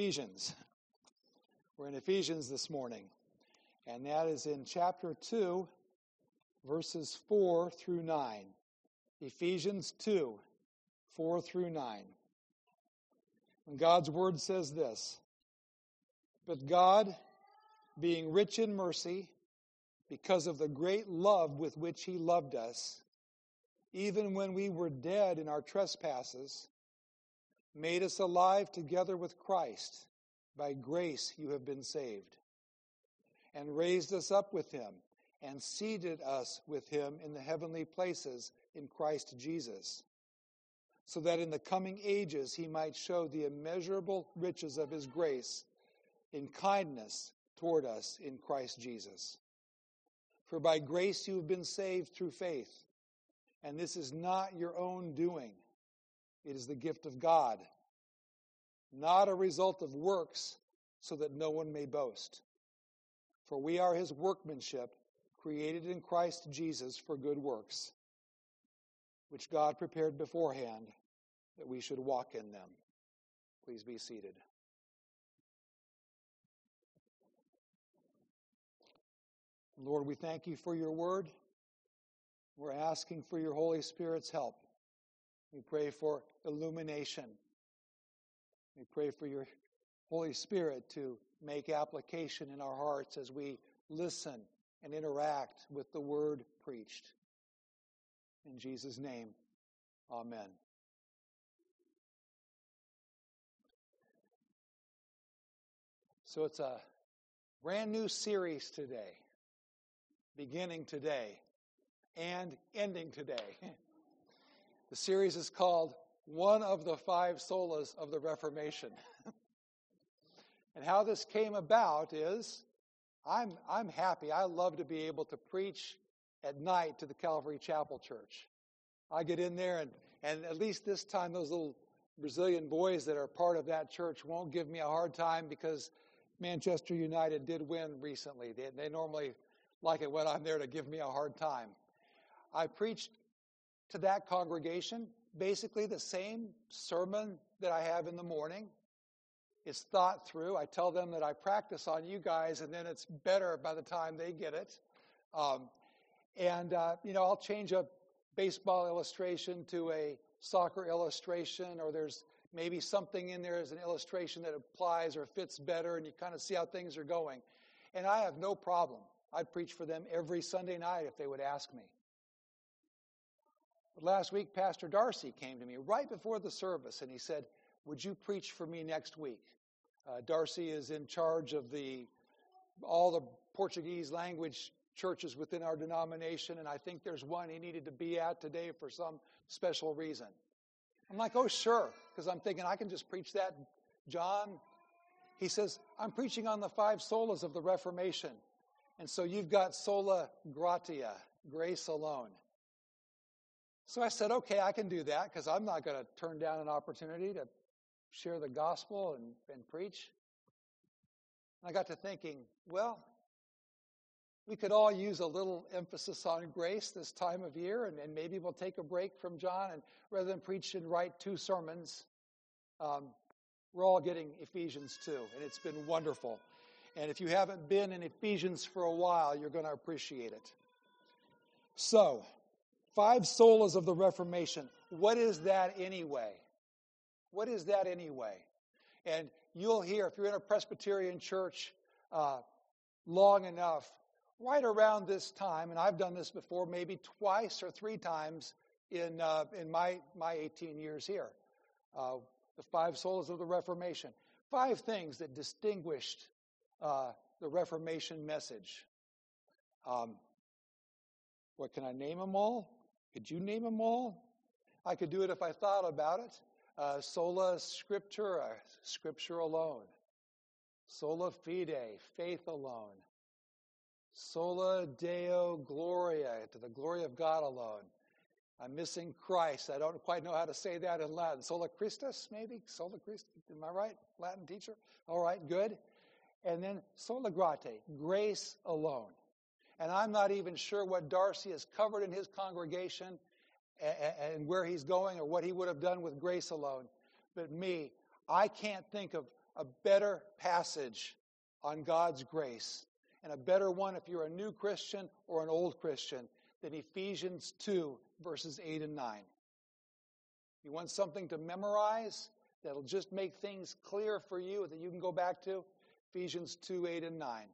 Ephesians. We're in Ephesians this morning, and that is in chapter 2, verses 4 through 9. Ephesians 2, 4 through 9. And God's word says this But God, being rich in mercy, because of the great love with which He loved us, even when we were dead in our trespasses, made us alive together with Christ. By grace you have been saved. And raised us up with him, and seated us with him in the heavenly places in Christ Jesus, so that in the coming ages he might show the immeasurable riches of his grace in kindness toward us in Christ Jesus. For by grace you have been saved through faith, and this is not your own doing. It is the gift of God, not a result of works, so that no one may boast. For we are his workmanship, created in Christ Jesus for good works, which God prepared beforehand that we should walk in them. Please be seated. Lord, we thank you for your word. We're asking for your Holy Spirit's help. We pray for illumination. We pray for your Holy Spirit to make application in our hearts as we listen and interact with the word preached. In Jesus' name, amen. So it's a brand new series today, beginning today and ending today. The series is called One of the Five Solas of the Reformation. and how this came about is I'm, I'm happy. I love to be able to preach at night to the Calvary Chapel Church. I get in there, and, and at least this time, those little Brazilian boys that are part of that church won't give me a hard time because Manchester United did win recently. They, they normally like it when I'm there to give me a hard time. I preached to that congregation basically the same sermon that I have in the morning. It's thought through. I tell them that I practice on you guys, and then it's better by the time they get it. Um, and, uh, you know, I'll change a baseball illustration to a soccer illustration, or there's maybe something in there as an illustration that applies or fits better, and you kind of see how things are going. And I have no problem. I'd preach for them every Sunday night if they would ask me. Last week, Pastor Darcy came to me right before the service and he said, Would you preach for me next week? Uh, Darcy is in charge of the all the Portuguese language churches within our denomination, and I think there's one he needed to be at today for some special reason. I'm like, oh, sure, because I'm thinking I can just preach that, John. He says, I'm preaching on the five solas of the Reformation. And so you've got sola gratia, grace alone. So I said, okay, I can do that because I'm not going to turn down an opportunity to share the gospel and, and preach. And I got to thinking, well, we could all use a little emphasis on grace this time of year, and, and maybe we'll take a break from John, and rather than preach and write two sermons, um, we're all getting Ephesians 2, and it's been wonderful. And if you haven't been in Ephesians for a while, you're going to appreciate it. So, Five solas of the Reformation. What is that anyway? What is that anyway? And you'll hear, if you're in a Presbyterian church uh, long enough, right around this time, and I've done this before maybe twice or three times in, uh, in my, my 18 years here, uh, the five solas of the Reformation. Five things that distinguished uh, the Reformation message. Um, what can I name them all? Could you name them all? I could do it if I thought about it. Uh, sola scriptura, scripture alone. Sola fide, faith alone. Sola deo gloria, to the glory of God alone. I'm missing Christ. I don't quite know how to say that in Latin. Sola Christus, maybe? Sola Christus, am I right? Latin teacher? All right, good. And then sola grate, grace alone. And I'm not even sure what Darcy has covered in his congregation and, and where he's going or what he would have done with grace alone. But me, I can't think of a better passage on God's grace and a better one if you're a new Christian or an old Christian than Ephesians 2, verses 8 and 9. You want something to memorize that'll just make things clear for you that you can go back to? Ephesians 2, 8 and 9.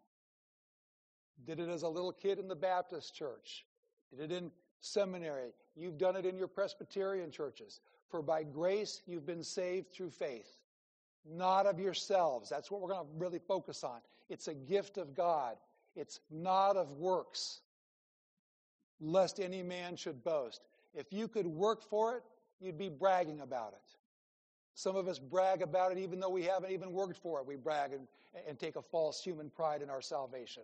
Did it as a little kid in the Baptist church. Did it in seminary. You've done it in your Presbyterian churches. For by grace you've been saved through faith, not of yourselves. That's what we're going to really focus on. It's a gift of God, it's not of works, lest any man should boast. If you could work for it, you'd be bragging about it. Some of us brag about it even though we haven't even worked for it. We brag and, and take a false human pride in our salvation.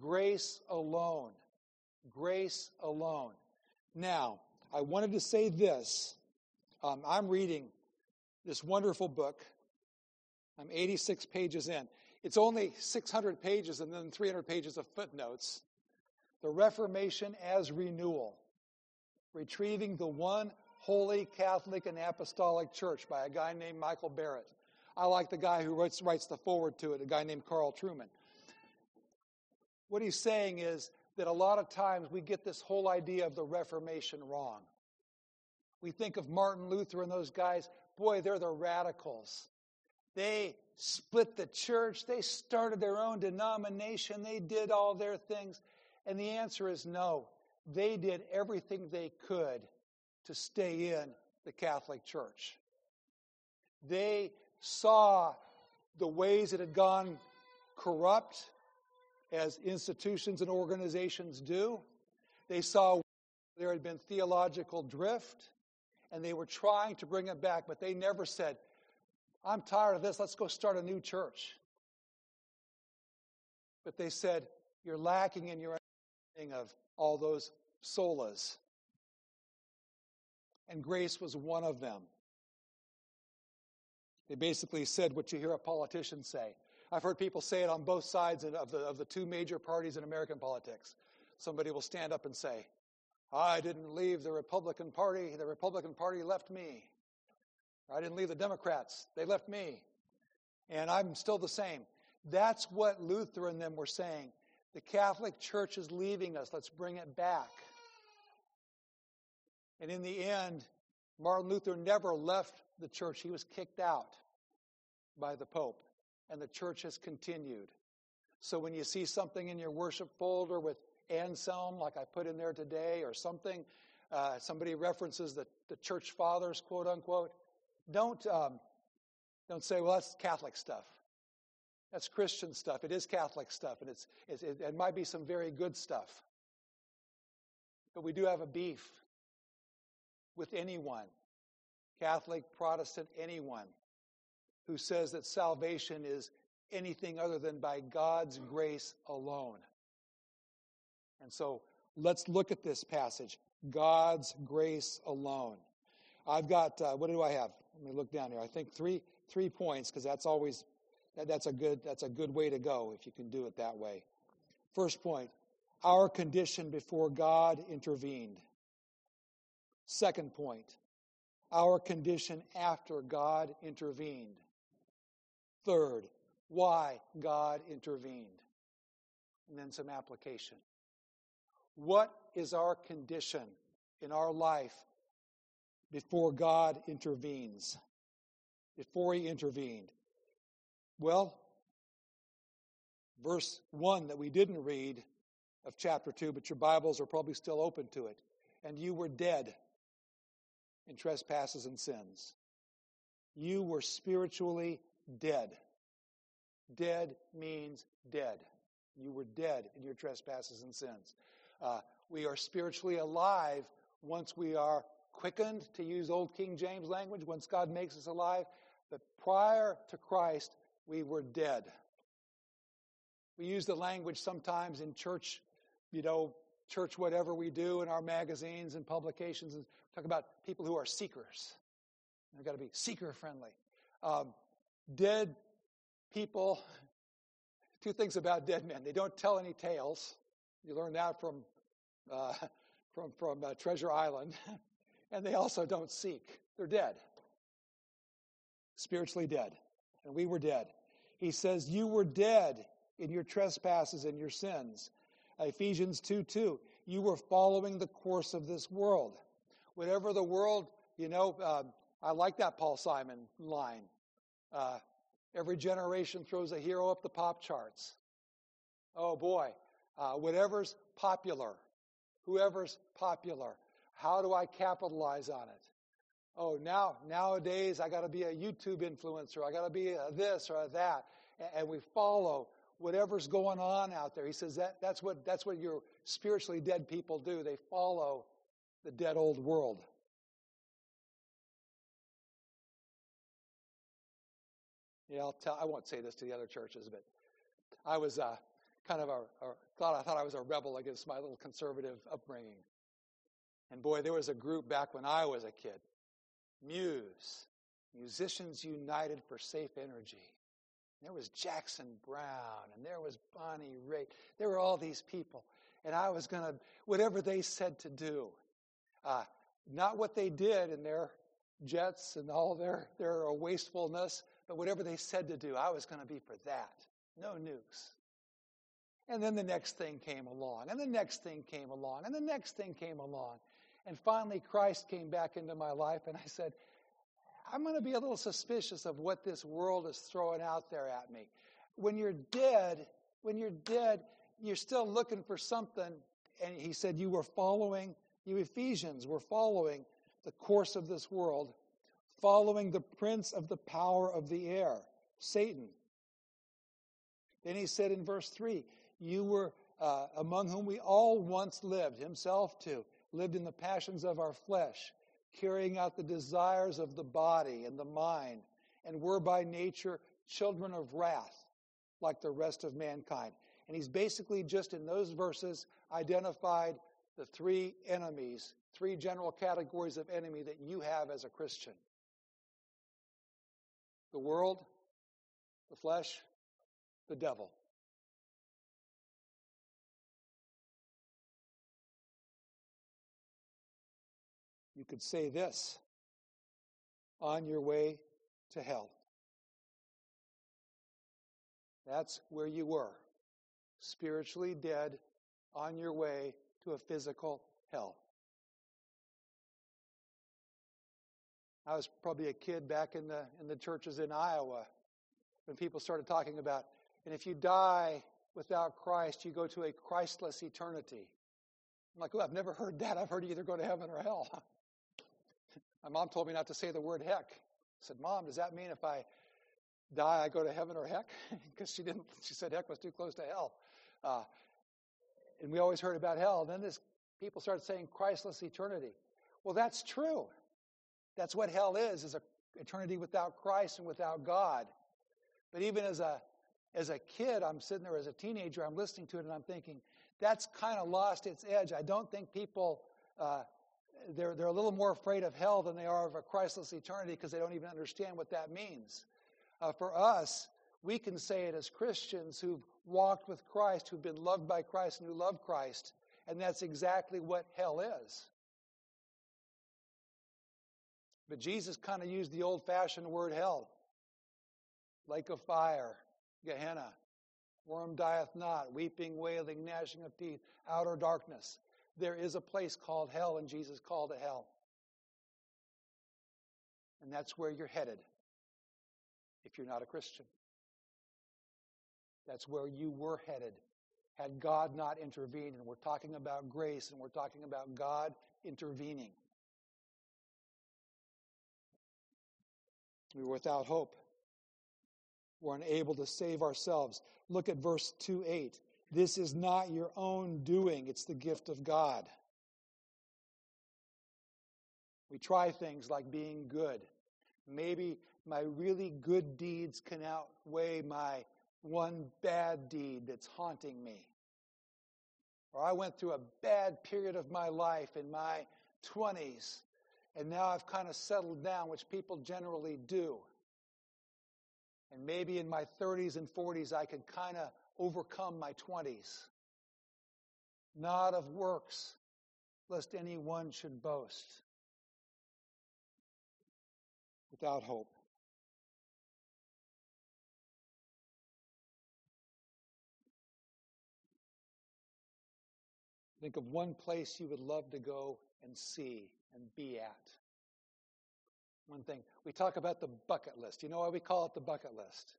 Grace alone. Grace alone. Now, I wanted to say this. Um, I'm reading this wonderful book. I'm 86 pages in. It's only 600 pages and then 300 pages of footnotes. The Reformation as Renewal Retrieving the One Holy Catholic and Apostolic Church by a guy named Michael Barrett. I like the guy who writes, writes the forward to it, a guy named Carl Trueman. What he's saying is that a lot of times we get this whole idea of the Reformation wrong. We think of Martin Luther and those guys, boy, they're the radicals. They split the church, they started their own denomination, they did all their things. And the answer is no. They did everything they could to stay in the Catholic Church. They saw the ways it had gone corrupt as institutions and organizations do. They saw there had been theological drift, and they were trying to bring it back, but they never said, I'm tired of this, let's go start a new church. But they said, You're lacking in your understanding of all those solas. And grace was one of them. They basically said what you hear a politician say I've heard people say it on both sides of the, of the two major parties in American politics. Somebody will stand up and say, I didn't leave the Republican Party, the Republican Party left me. I didn't leave the Democrats, they left me. And I'm still the same. That's what Luther and them were saying. The Catholic Church is leaving us. Let's bring it back. And in the end, Martin Luther never left the church. He was kicked out by the Pope and the church has continued. So when you see something in your worship folder with Anselm, like I put in there today, or something, uh, somebody references the, the church fathers, quote unquote, don't, um, don't say, well, that's Catholic stuff. That's Christian stuff. It is Catholic stuff, and it's, it, it might be some very good stuff. But we do have a beef with anyone Catholic, Protestant, anyone who says that salvation is anything other than by God's grace alone. And so let's look at this passage God's grace alone. I've got, uh, what do I have? Let me look down here. I think three, three points because that's always, that, that's, a good, that's a good way to go if you can do it that way. First point our condition before God intervened. Second point, our condition after God intervened. Third, why God intervened. And then some application. What is our condition in our life before God intervenes? Before He intervened? Well, verse 1 that we didn't read of chapter 2, but your Bibles are probably still open to it. And you were dead in trespasses and sins. You were spiritually dead. Dead means dead. You were dead in your trespasses and sins. Uh, we are spiritually alive once we are quickened, to use Old King James language, once God makes us alive. But prior to Christ, we were dead. We use the language sometimes in church, you know, church whatever we do in our magazines and publications, and talk about people who are seekers. They've got to be seeker friendly. Um, dead people, two things about dead men. They don't tell any tales. You learn that from, uh, from, from uh, Treasure Island. and they also don't seek. They're dead, spiritually dead. and we were dead. He says, You were dead in your trespasses and your sins. Ephesians 2 2. You were following the course of this world. Whatever the world, you know, uh, I like that Paul Simon line. Uh, every generation throws a hero up the pop charts. Oh boy, uh, whatever's popular, whoever's popular, how do I capitalize on it? Oh, now nowadays I got to be a YouTube influencer. I got to be a this or a that, and we follow whatever's going on out there. He says that that's what that's what your spiritually dead people do. They follow the dead old world. Yeah, I'll tell. I won't say this to the other churches, but I was uh, kind of a, a thought. I thought I was a rebel against my little conservative upbringing. And boy, there was a group back when I was a kid, Muse, Musicians United for Safe Energy. There was Jackson Browne, and there was Bonnie Raitt. There were all these people, and I was to whatever they said to do, uh, not what they did in their jets and all their their wastefulness, but whatever they said to do, I was going to be for that. No Nukes. And then the next thing came along, and the next thing came along, and the next thing came along. And finally, Christ came back into my life, and I said, I'm going to be a little suspicious of what this world is throwing out there at me. When you're dead, when you're dead, you're still looking for something. And he said, You were following, you Ephesians were following the course of this world, following the prince of the power of the air, Satan. Then he said in verse 3 You were uh, among whom we all once lived, himself too, lived in the passions of our flesh, carrying out the desires of the body and the mind, and were by nature children of wrath, like the rest of mankind. And he's basically just in those verses identified the three enemies, three general categories of enemy that you have as a Christian the world, the flesh, the devil. You could say this on your way to hell. That's where you were, spiritually dead, on your way to a physical hell. I was probably a kid back in the in the churches in Iowa when people started talking about, and if you die without Christ, you go to a Christless eternity. I'm like, oh, I've never heard that. I've heard you either go to heaven or hell. My mom told me not to say the word heck. I said, Mom, does that mean if I die, I go to heaven or heck? Because she didn't. She said heck was too close to hell. Uh, and we always heard about hell. Then this people started saying Christless eternity. Well, that's true. That's what hell is: is a eternity without Christ and without God. But even as a as a kid, I'm sitting there as a teenager, I'm listening to it, and I'm thinking that's kind of lost its edge. I don't think people uh, they're, they're a little more afraid of hell than they are of a Christless eternity because they don't even understand what that means. Uh, for us, we can say it as Christians who've walked with Christ, who've been loved by Christ, and who love Christ, and that's exactly what hell is. But Jesus kind of used the old fashioned word hell lake of fire, Gehenna, worm dieth not, weeping, wailing, gnashing of teeth, outer darkness. There is a place called hell, and Jesus called it hell. And that's where you're headed if you're not a Christian. That's where you were headed had God not intervened. And we're talking about grace and we're talking about God intervening. We were without hope. We're unable to save ourselves. Look at verse 2 8. This is not your own doing, it's the gift of God. We try things like being good. Maybe my really good deeds can outweigh my one bad deed that's haunting me. Or I went through a bad period of my life in my 20s, and now I've kind of settled down, which people generally do. And maybe in my 30s and 40s, I can kind of overcome my 20s. Not of works, lest anyone should boast. Without hope. Think of one place you would love to go and see and be at. One thing. We talk about the bucket list. You know why we call it the bucket list?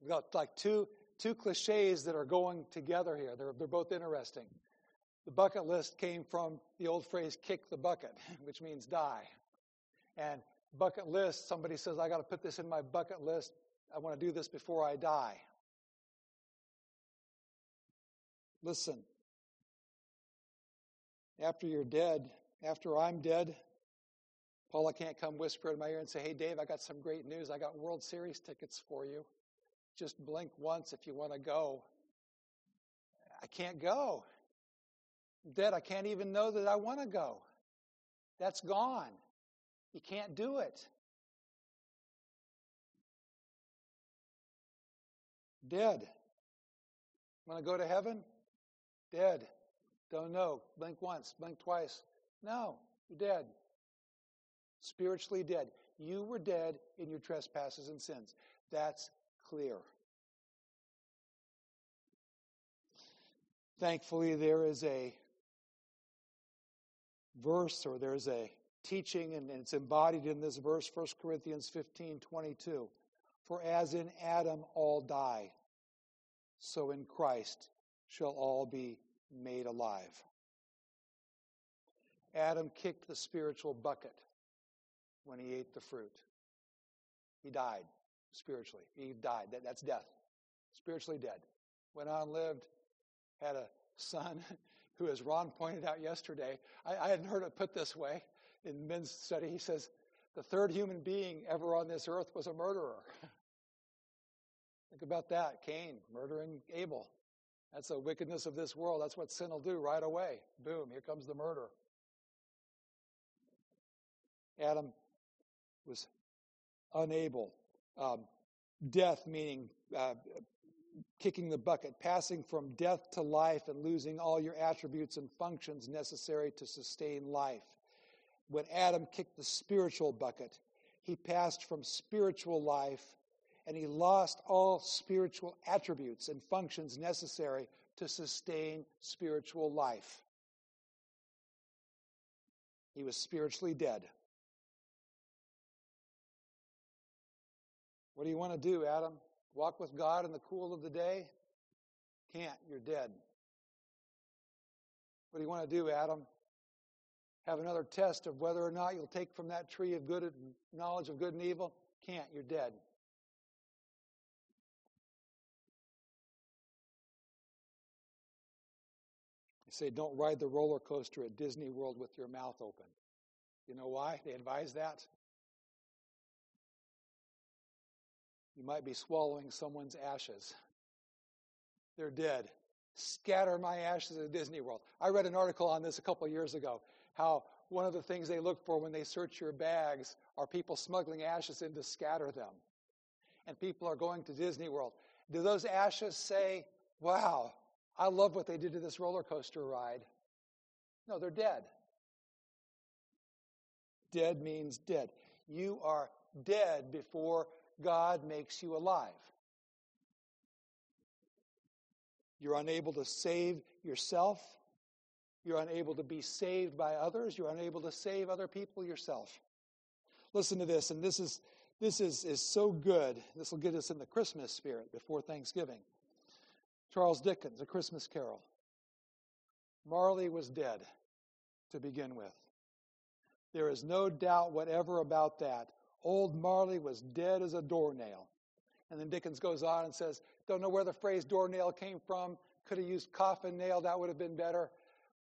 We've got like two, two cliches that are going together here. They're, they're both interesting. The bucket list came from the old phrase kick the bucket, which means die. And bucket list, somebody says, I got to put this in my bucket list. I want to do this before I die. Listen, after you're dead, after I'm dead, Paula can't come whisper in my ear and say, Hey, Dave, I got some great news. I got World Series tickets for you. Just blink once if you want to go. I can't go. I'm dead. I can't even know that I want to go. That's gone. You can't do it. Dead. Want to go to heaven? Dead. Don't know. Blink once, blink twice. No, you're dead. Spiritually dead. You were dead in your trespasses and sins. That's clear. Thankfully, there is a verse or there's a teaching, and it's embodied in this verse, 1 Corinthians 15 22. For as in Adam all die, so in Christ shall all be made alive. Adam kicked the spiritual bucket when he ate the fruit. He died spiritually. He died. That, that's death. Spiritually dead. Went on, lived, had a son who, as Ron pointed out yesterday, I, I hadn't heard it put this way in men's study. He says, the third human being ever on this earth was a murderer. Think about that. Cain murdering Abel. That's the wickedness of this world. That's what sin will do right away. Boom, here comes the murder. Adam was unable. Um, death, meaning uh, kicking the bucket, passing from death to life and losing all your attributes and functions necessary to sustain life. When Adam kicked the spiritual bucket, he passed from spiritual life and he lost all spiritual attributes and functions necessary to sustain spiritual life. He was spiritually dead. What do you want to do, Adam? Walk with God in the cool of the day? Can't. You're dead. What do you want to do, Adam? Have another test of whether or not you'll take from that tree of good knowledge of good and evil? Can't. You're dead. You say, don't ride the roller coaster at Disney World with your mouth open. You know why they advise that? You might be swallowing someone's ashes. They're dead. Scatter my ashes at Disney World. I read an article on this a couple years ago how one of the things they look for when they search your bags are people smuggling ashes in to scatter them. And people are going to Disney World. Do those ashes say, wow, I love what they did to this roller coaster ride? No, they're dead. Dead means dead. You are dead before God makes you alive. You're unable to save yourself. You're unable to be saved by others. You're unable to save other people yourself. Listen to this, and this is this is, is so good. This will get us in the Christmas spirit before Thanksgiving. Charles Dickens, A Christmas Carol. Marley was dead to begin with. There is no doubt whatever about that. Old Marley was dead as a doornail. And then Dickens goes on and says, Don't know where the phrase doornail came from. Could have used coffin nail, that would have been better.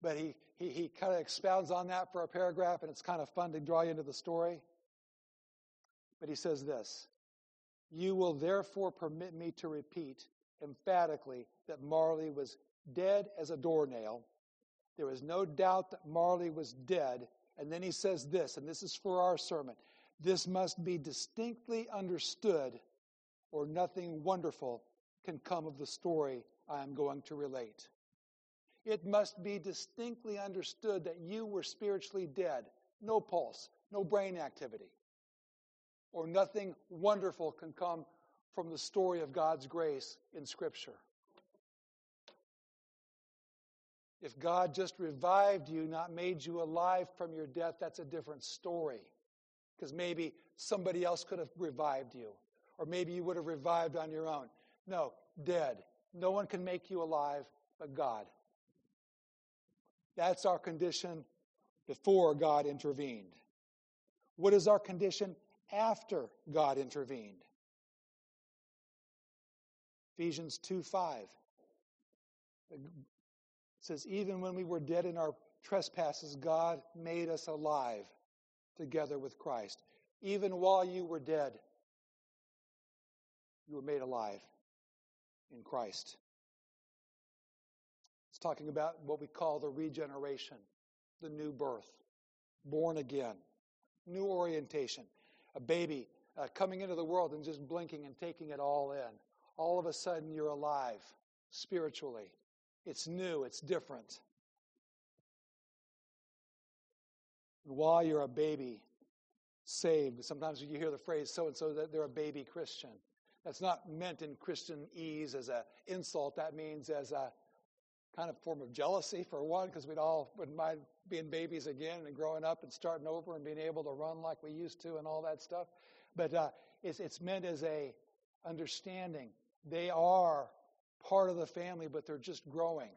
But he, he, he kind of expounds on that for a paragraph, and it's kind of fun to draw you into the story. But he says this You will therefore permit me to repeat emphatically that Marley was dead as a doornail. There is no doubt that Marley was dead. And then he says this, and this is for our sermon this must be distinctly understood, or nothing wonderful can come of the story I am going to relate. It must be distinctly understood that you were spiritually dead, no pulse, no brain activity, or nothing wonderful can come from the story of God's grace in Scripture. If God just revived you, not made you alive from your death, that's a different story. Because maybe somebody else could have revived you, or maybe you would have revived on your own. No, dead. No one can make you alive but God. That's our condition before God intervened. What is our condition after God intervened? Ephesians 2 5. It says, Even when we were dead in our trespasses, God made us alive together with Christ. Even while you were dead, you were made alive in Christ. It's talking about what we call the regeneration, the new birth, born again, new orientation, a baby uh, coming into the world and just blinking and taking it all in. All of a sudden, you're alive spiritually. It's new, it's different. While you're a baby, saved, sometimes you hear the phrase so and so that they're a baby Christian. That's not meant in Christianese as an insult. That means as a kind of form of jealousy, for one, because we'd all wouldn't mind being babies again and growing up and starting over and being able to run like we used to and all that stuff. But uh, it's, it's meant as a understanding. They are part of the family, but they're just growing.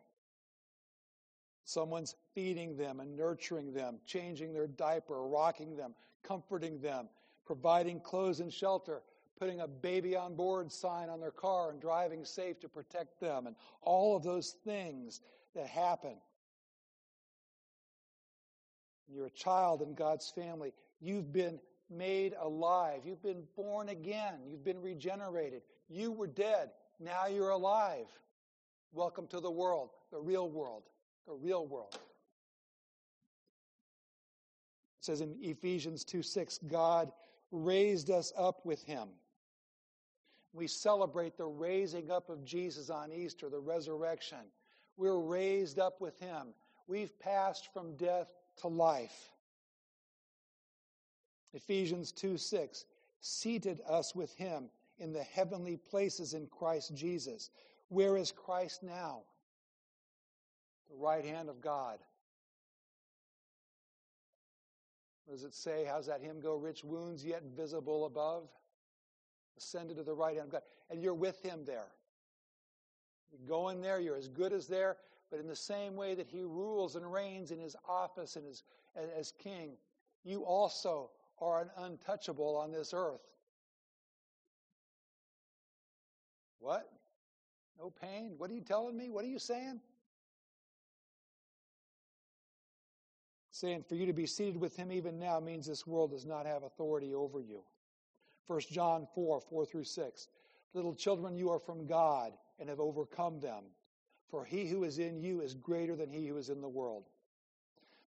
Someone's feeding them and nurturing them, changing their diaper, rocking them, comforting them, providing clothes and shelter, putting a baby on board sign on their car and driving safe to protect them, and all of those things that happen. You're a child in God's family. You've been made alive. You've been born again. You've been regenerated. You were dead. Now you're alive. Welcome to the world, the real world, the real world. It says in Ephesians 2 6, God raised us up with him we celebrate the raising up of Jesus on Easter, the resurrection. We're raised up with him. We've passed from death to life. Ephesians 2 6 seated us with him in the heavenly places in Christ Jesus. Where is Christ now? The right hand of God. What does it say? How's that hymn go? Rich wounds yet visible above ascended to the right hand of God, and you're with him there. You go in there, you're as good as there, but in the same way that he rules and reigns in his office and as, as king, you also are an untouchable on this earth. What? No pain? What are you telling me? What are you saying? Saying for you to be seated with him even now means this world does not have authority over you. 1 John 4 4 through 6. Little children, you are from God and have overcome them. For he who is in you is greater than he who is in the world.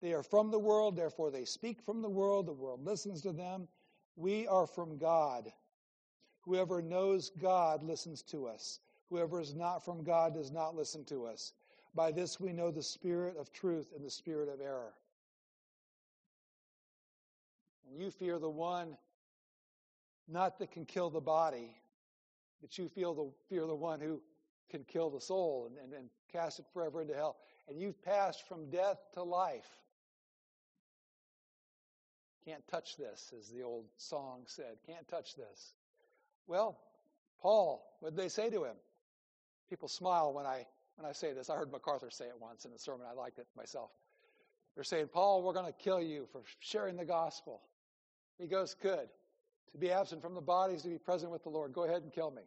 They are from the world, therefore they speak from the world. The world listens to them. We are from God. Whoever knows God listens to us. Whoever is not from God does not listen to us. By this we know the spirit of truth and the spirit of error. And you fear the one not that can kill the body, but you feel the, fear the one who can kill the soul and, and, and cast it forever into hell. And you've passed from death to life. Can't touch this, as the old song said. Can't touch this. Well, Paul, what did they say to him? People smile when I when I say this. I heard MacArthur say it once in a sermon. I liked it myself. They're saying, Paul, we're going to kill you for sharing the gospel. He goes, Good. To be absent from the body is to be present with the Lord. Go ahead and kill me.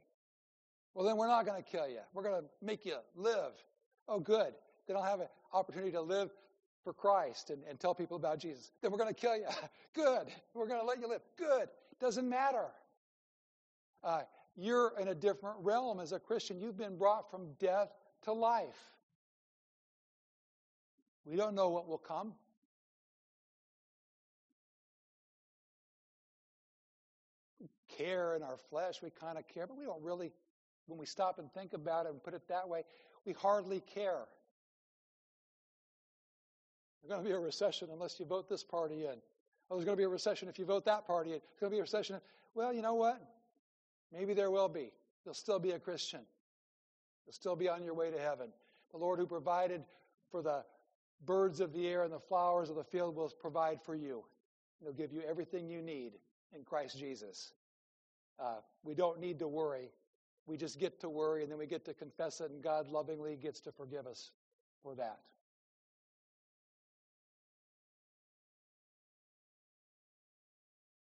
Well, then we're not going to kill you. We're going to make you live. Oh, good. Then I'll have an opportunity to live for Christ and, and tell people about Jesus. Then we're going to kill you. good. We're going to let you live. Good. Doesn't matter. Uh, you're in a different realm as a Christian. You've been brought from death to life. We don't know what will come. Care in our flesh. We kind of care, but we don't really, when we stop and think about it and put it that way, we hardly care. There's going to be a recession unless you vote this party in. Oh, there's going to be a recession if you vote that party in. There's going to be a recession. Well, you know what? Maybe there will be. You'll still be a Christian. You'll still be on your way to heaven. The Lord who provided For the birds of the air and the flowers of the field will provide for you. He'll give you everything you need in Christ Jesus. Uh, we don't need to worry. We just get to worry and then we get to confess it, and God lovingly gets to forgive us for that.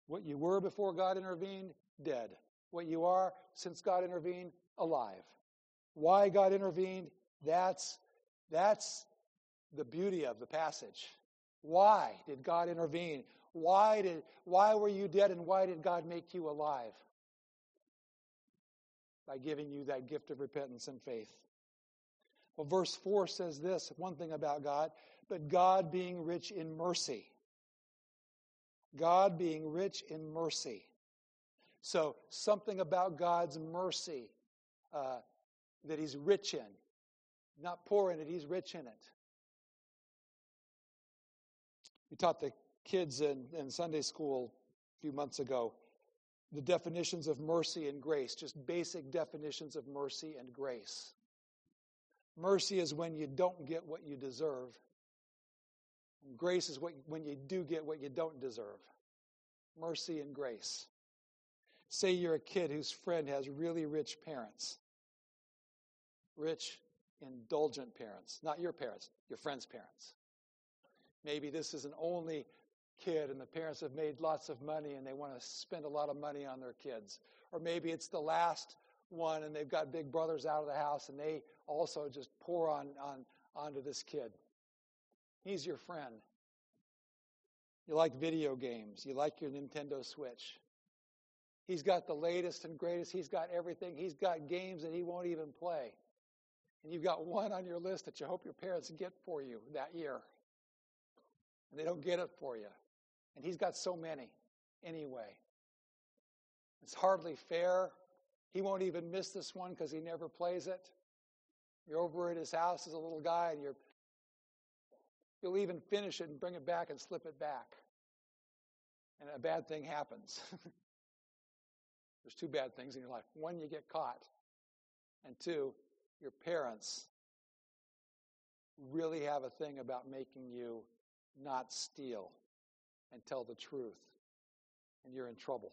What you were before God intervened, dead. What you are since God intervened, alive. Why God intervened, that's, that's the beauty of the passage. Why did God intervene? Why, did, why were you dead and why did God make you alive? By giving you that gift of repentance and faith. Well, verse 4 says this one thing about God, but God being rich in mercy. God being rich in mercy. So, something about God's mercy uh, that He's rich in. Not poor in it, He's rich in it. We taught the kids in, in Sunday school a few months ago the definitions of mercy and grace, just basic definitions of mercy and grace. Mercy is when you don't get what you deserve. And grace is when you do get what you don't deserve. Mercy and grace. Say you're a kid whose friend has really rich parents. Rich, indulgent parents. Not your parents, your friend's parents. Maybe this is an only kid and the parents have made lots of money and they want to spend a lot of money on their kids. Or maybe it's the last one and they've got big brothers out of the house and they also just pour on, on onto this kid. He's your friend. You like video games. You like your Nintendo Switch. He's got the latest and greatest. He's got everything. He's got games that he won't even play. And you've got one on your list that you hope your parents get for you that year and they don't get it for you. And he's got so many anyway. It's hardly fair. He won't even miss this one because he never plays it. You're over at his house as a little guy, and you're you'll even finish it and bring it back and slip it back. And a bad thing happens. There's two bad things in your life. One, you get caught. And two, your parents really have a thing about making you not steal and tell the truth, and you're in trouble.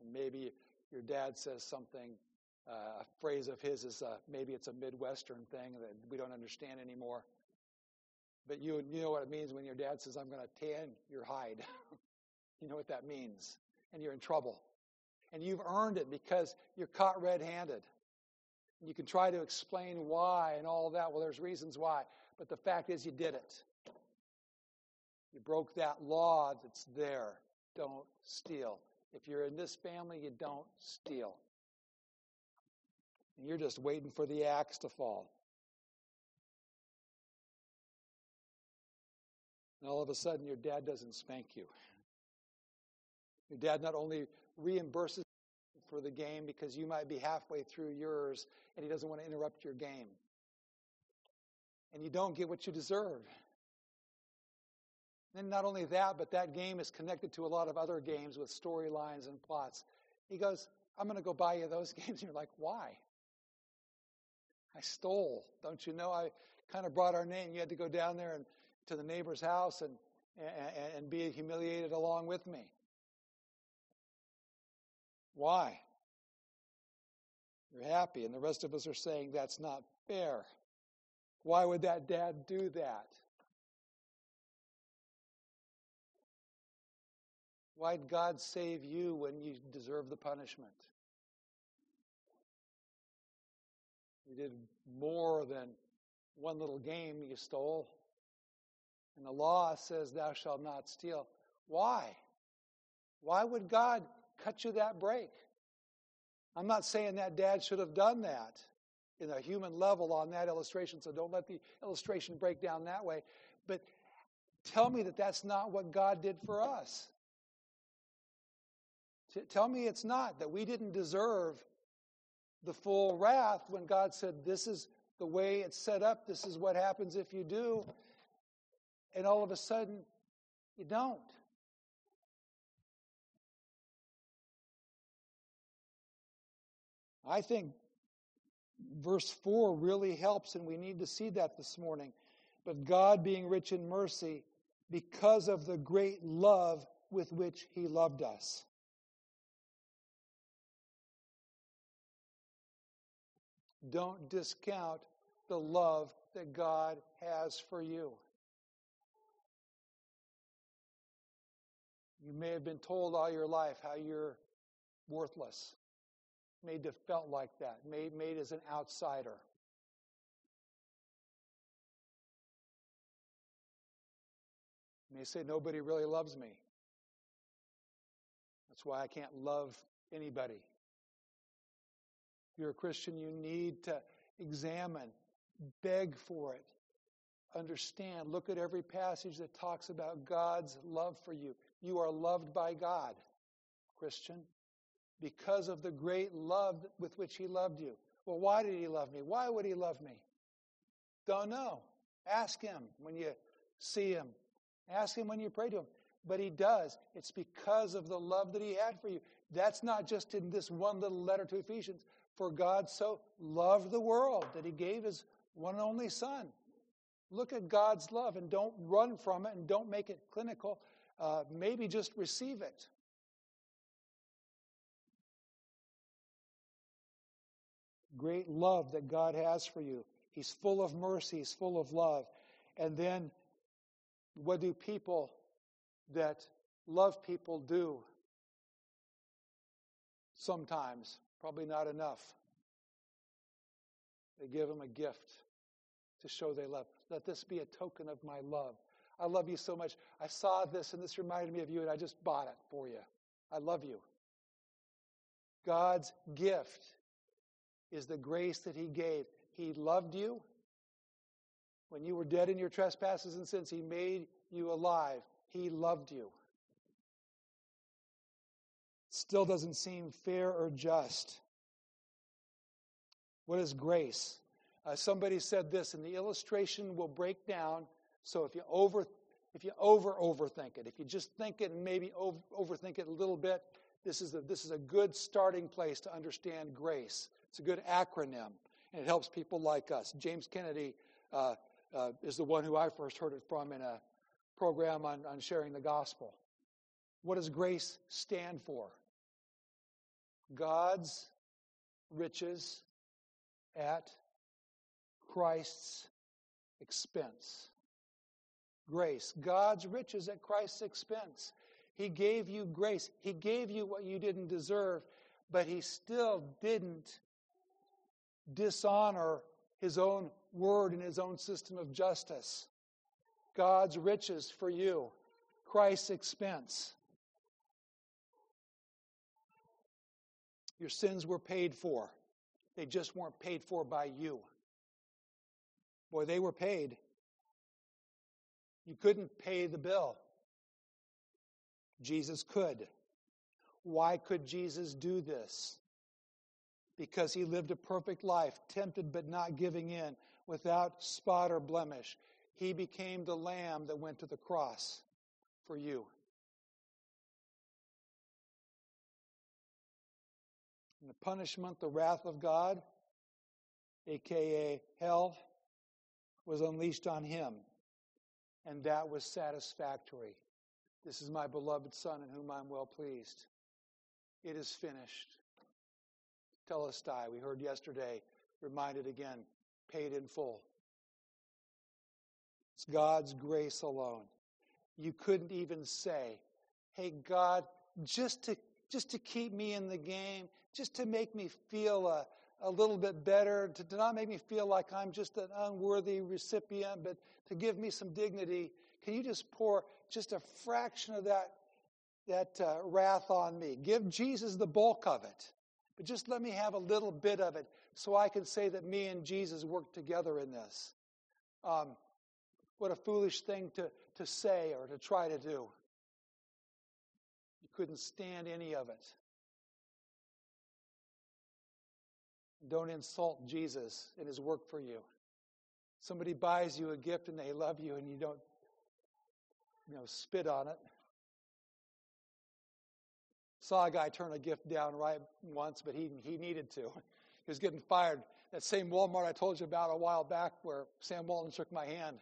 And maybe your dad says something, uh, a phrase of his is uh, maybe it's a Midwestern thing that we don't understand anymore. But you, you know what it means when your dad says, I'm going to tan your hide. you know what that means. And you're in trouble. And you've earned it because you're caught red handed. You can try to explain why and all that. Well, there's reasons why. But the fact is, you did it. You broke that law that's there. Don't steal. If you're in this family, you don't steal. And you're just waiting for the axe to fall. And all of a sudden, your dad doesn't spank you. Your dad not only reimburses for the game because you might be halfway through yours and he doesn't want to interrupt your game. And you don't get what you deserve. And not only that, but that game is connected to a lot of other games with storylines and plots. He goes, I'm going to go buy you those games. And you're like, why? I stole. Don't you know? I kind of brought our name. You had to go down there and to the neighbor's house and, and, and be humiliated along with me. Why? You're happy, and the rest of us are saying that's not fair. Why would that dad do that? Why'd God save you when you deserve the punishment? You did more than one little game you stole. And the law says, Thou shalt not steal. Why? Why would God cut you that break? I'm not saying that dad should have done that in a human level on that illustration, so don't let the illustration break down that way. But tell me that that's not what God did for us. Tell me it's not, that we didn't deserve the full wrath when God said, This is the way it's set up, this is what happens if you do. And all of a sudden, you don't. I think verse 4 really helps, and we need to see that this morning. But God, being rich in mercy, because of the great love with which He loved us. Don't discount the love that God has for you. You may have been told all your life how you're worthless, made to felt like that, made, made as an outsider. You may say, Nobody really loves me. That's why I can't love anybody. You're a Christian, you need to examine, beg for it, understand. Look at every passage that talks about God's love for you. You are loved by God, Christian, because of the great love with which He loved you. Well, why did He love me? Why would He love me? Don't know. Ask Him when you see Him. Ask Him when you pray to Him. But He does. It's because of the love that He had for you. That's not just in this one little letter to Ephesians. For God so loved the world that he gave his one and only Son. Look at God's love and don't run from it and don't make it clinical. Uh, maybe just receive it. Great love that God has for you. He's full of mercy, He's full of love. And then, what do people that love people do? Sometimes Probably not enough. They give him a gift to show they love. Let this be a token of my love. I love you so much. I saw this and this reminded me of you, and I just bought it for you. I love you. God's gift is the grace that He gave. He loved you. When you were dead in your trespasses and sins, He made you alive. He loved you still doesn't seem fair or just. What is grace? Uh, somebody said this, and the illustration will break down. So if you over, if you over overthink it, if you just think it and maybe over, overthink it a little bit, this is a, this is a good starting place to understand grace. It's a good acronym, and it helps people like us. James Kennedy uh, uh, is the one who I first heard it from in a program on, on sharing the gospel. What does grace stand for? God's riches at Christ's expense. Grace. God's riches at Christ's expense. He gave you grace. He gave you what you didn't deserve, but He still didn't dishonor His own word and His own system of justice. God's riches for you, Christ's expense. Your sins were paid for. They just weren't paid for by you. Boy, they were paid. You couldn't pay the bill. Jesus could. Why could Jesus do this? Because he lived a perfect life, tempted but not giving in, without spot or blemish. He became the lamb that went to the cross for you. And the punishment, the wrath of God, aka hell, was unleashed on him. And that was satisfactory. This is my beloved Son in whom I'm well pleased. It is finished. Telestai, we heard yesterday, reminded again, paid in full. It's God's grace alone. You couldn't even say, hey, God, just to, just to keep me in the game, just to make me feel a, a little bit better, to, to not make me feel like I'm just an unworthy recipient, but to give me some dignity. Can you just pour just a fraction of that, that uh, wrath on me? Give Jesus the bulk of it, but just let me have a little bit of it so I can say that me and Jesus worked together in this. Um, what a foolish thing to, to say or to try to do. You couldn't stand any of it. Don't insult Jesus and his work for you. Somebody buys you a gift and they love you and you don't, you know, spit on it. Saw a guy turn a gift down right once, but he, he needed to. He was getting fired. That same Walmart I told you about a while back where Sam Walton shook my hand,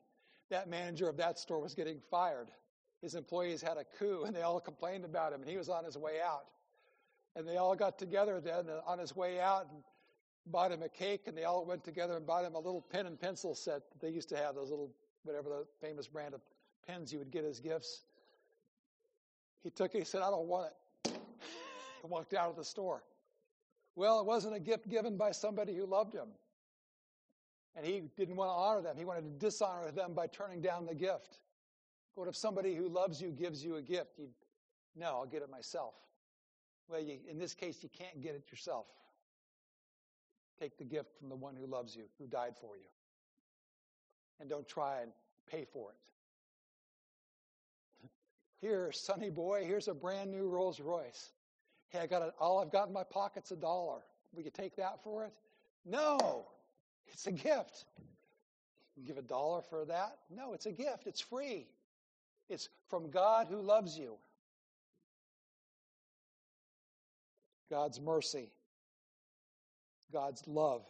that manager of that store was getting fired. His employees had a coup and they all complained about him and he was on his way out. And they all got together then uh, on his way out and bought him a cake and they all went together and bought him a little pen and pencil set that they used to have, those little, whatever the famous brand of pens you would get as gifts. He took it, he said, I don't want it. and walked out of the store. Well, it wasn't a gift given by somebody who loved him. And he didn't want to honor them. He wanted to dishonor them by turning down the gift. But if somebody who loves you gives you a gift, you no, I'll get it myself. Well, you, in this case, you can't get it yourself. Take the gift from the one who loves you, who died for you. And don't try and pay for it. Here, sonny boy, here's a brand new Rolls Royce. Hey, I got a, all I've got in my pocket's a dollar. We could take that for it? No, it's a gift. You give a dollar for that? No, it's a gift. It's free. It's from God who loves you. God's mercy, God's love,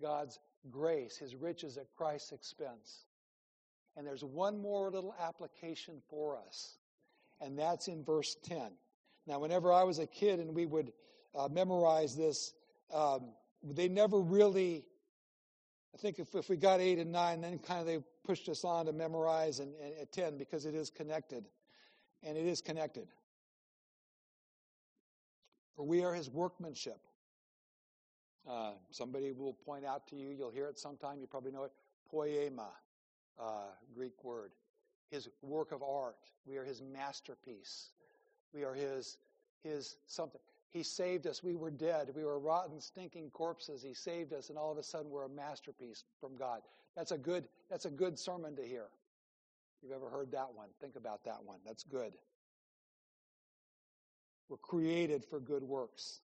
God's grace, His riches at Christ's expense. And there's one more little application for us, and that's in verse 10. Now, whenever I was a kid and we would uh, memorize this, um, they never really, I think if, if we got 8 and 9, then kind of they pushed us on to memorize and, and at 10 because it is connected. And it is connected. For we are his workmanship. Uh, somebody will point out to you, you'll hear it sometime, you probably know it, poema, uh, Greek word. His work of art. We are his masterpiece. We are his, his something. He saved us. We were dead. We were rotten, stinking corpses. He saved us, and all of a sudden we're a masterpiece from God. That's a good, that's a good sermon to hear. If you've ever heard that one, think about that one. That's good. We're created for good works.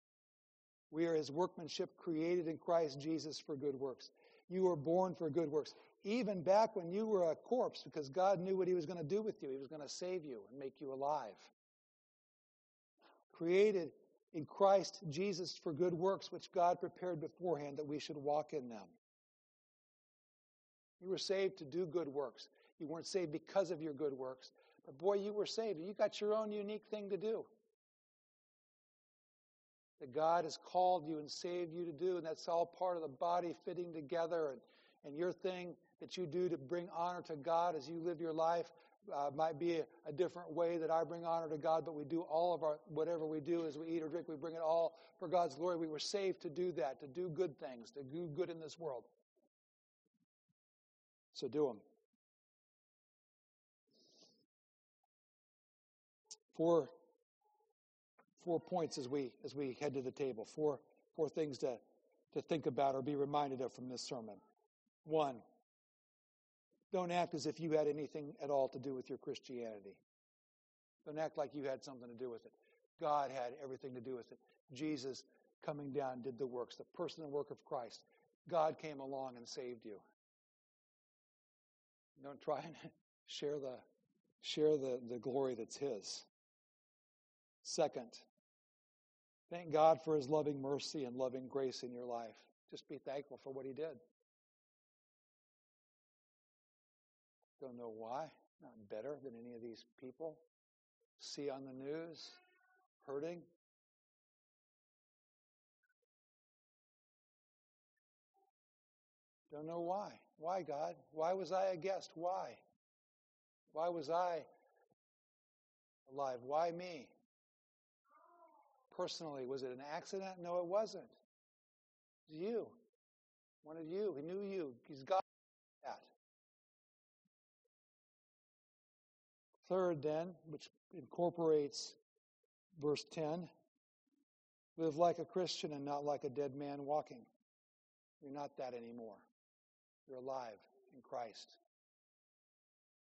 We are his workmanship created in Christ Jesus for good works. You were born for good works. Even back when you were a corpse, because God knew what he was going to do with you. He was going to save you and make you alive. Created in Christ Jesus for good works, which God prepared beforehand that we should walk in them. You were saved to do good works. You weren't saved because of your good works. But boy, you were saved. You got your own unique thing to do that God has called you and saved you to do, and that's all part of the body fitting together. And, and your thing that you do to bring honor to God as you live your life uh, might be a, a, different way that I bring honor to God, but we do all of our, whatever we do as we eat or drink, we bring it all for God's glory. We were saved to do that, to do good things, to do good in this world. So do them. For four points as we as we head to the table. Four four things to to think about or be reminded of from this sermon. One, don't act as if you had anything at all to do with your Christianity. Don't act like you had something to do with it. God had everything to do with it. Jesus coming down did the works, the person and work of Christ. God came along and saved you. Don't try and share the share the, the glory that's his. Second, Thank God for his loving mercy and loving grace in your life. Just be thankful for what he did. Don't know why. Not better than any of these people. See on the news, hurting. Don't know why. Why, God? Why was I a guest? Why? Why was I alive? Why me? Personally. Was it an accident? No, it wasn't. It was you. Wanted you. He knew you. He's got that. Third, then, which incorporates verse 10 live like a Christian and not like a dead man walking. You're not that anymore. You're alive in Christ.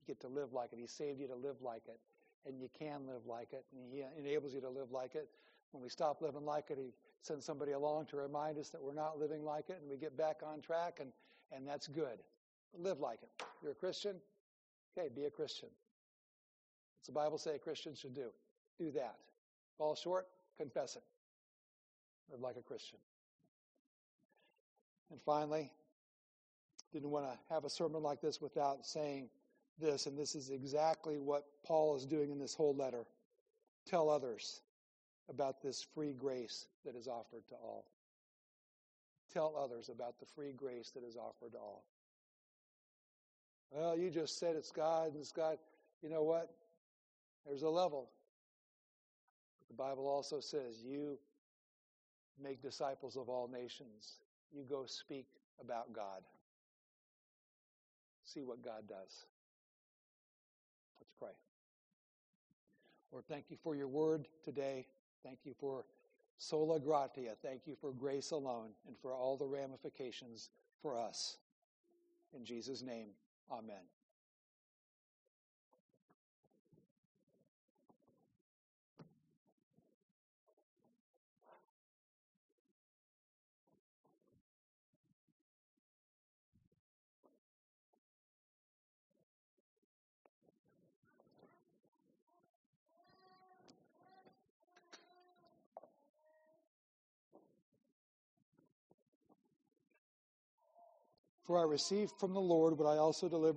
You get to live like it. He saved you to live like it. And you can live like it. And He enables you to live like it when we stop living like it, He sends somebody along to remind us that we're not living like it, and we get back on track, and, and that's good. Live like it. You're a Christian? Okay, be a Christian. What's the Bible say a Christian should do? Do that. Fall short? Confess it. Live like a Christian. And finally, didn't want to have a sermon like this without saying this, and this is exactly what Paul is doing in this whole letter. Tell others about this free grace that is offered to all. Tell others about the free grace that is offered to all. Well, you just said it's God and it's God. You know what? There's a level. But the Bible also says you make disciples of all nations. You go speak about God. See what God does. Let's pray. Lord, thank you for your word today. Thank you for sola gratia. Thank you for grace alone and for all the ramifications for us. In Jesus' name, amen. For I received from the Lord what I also delivered.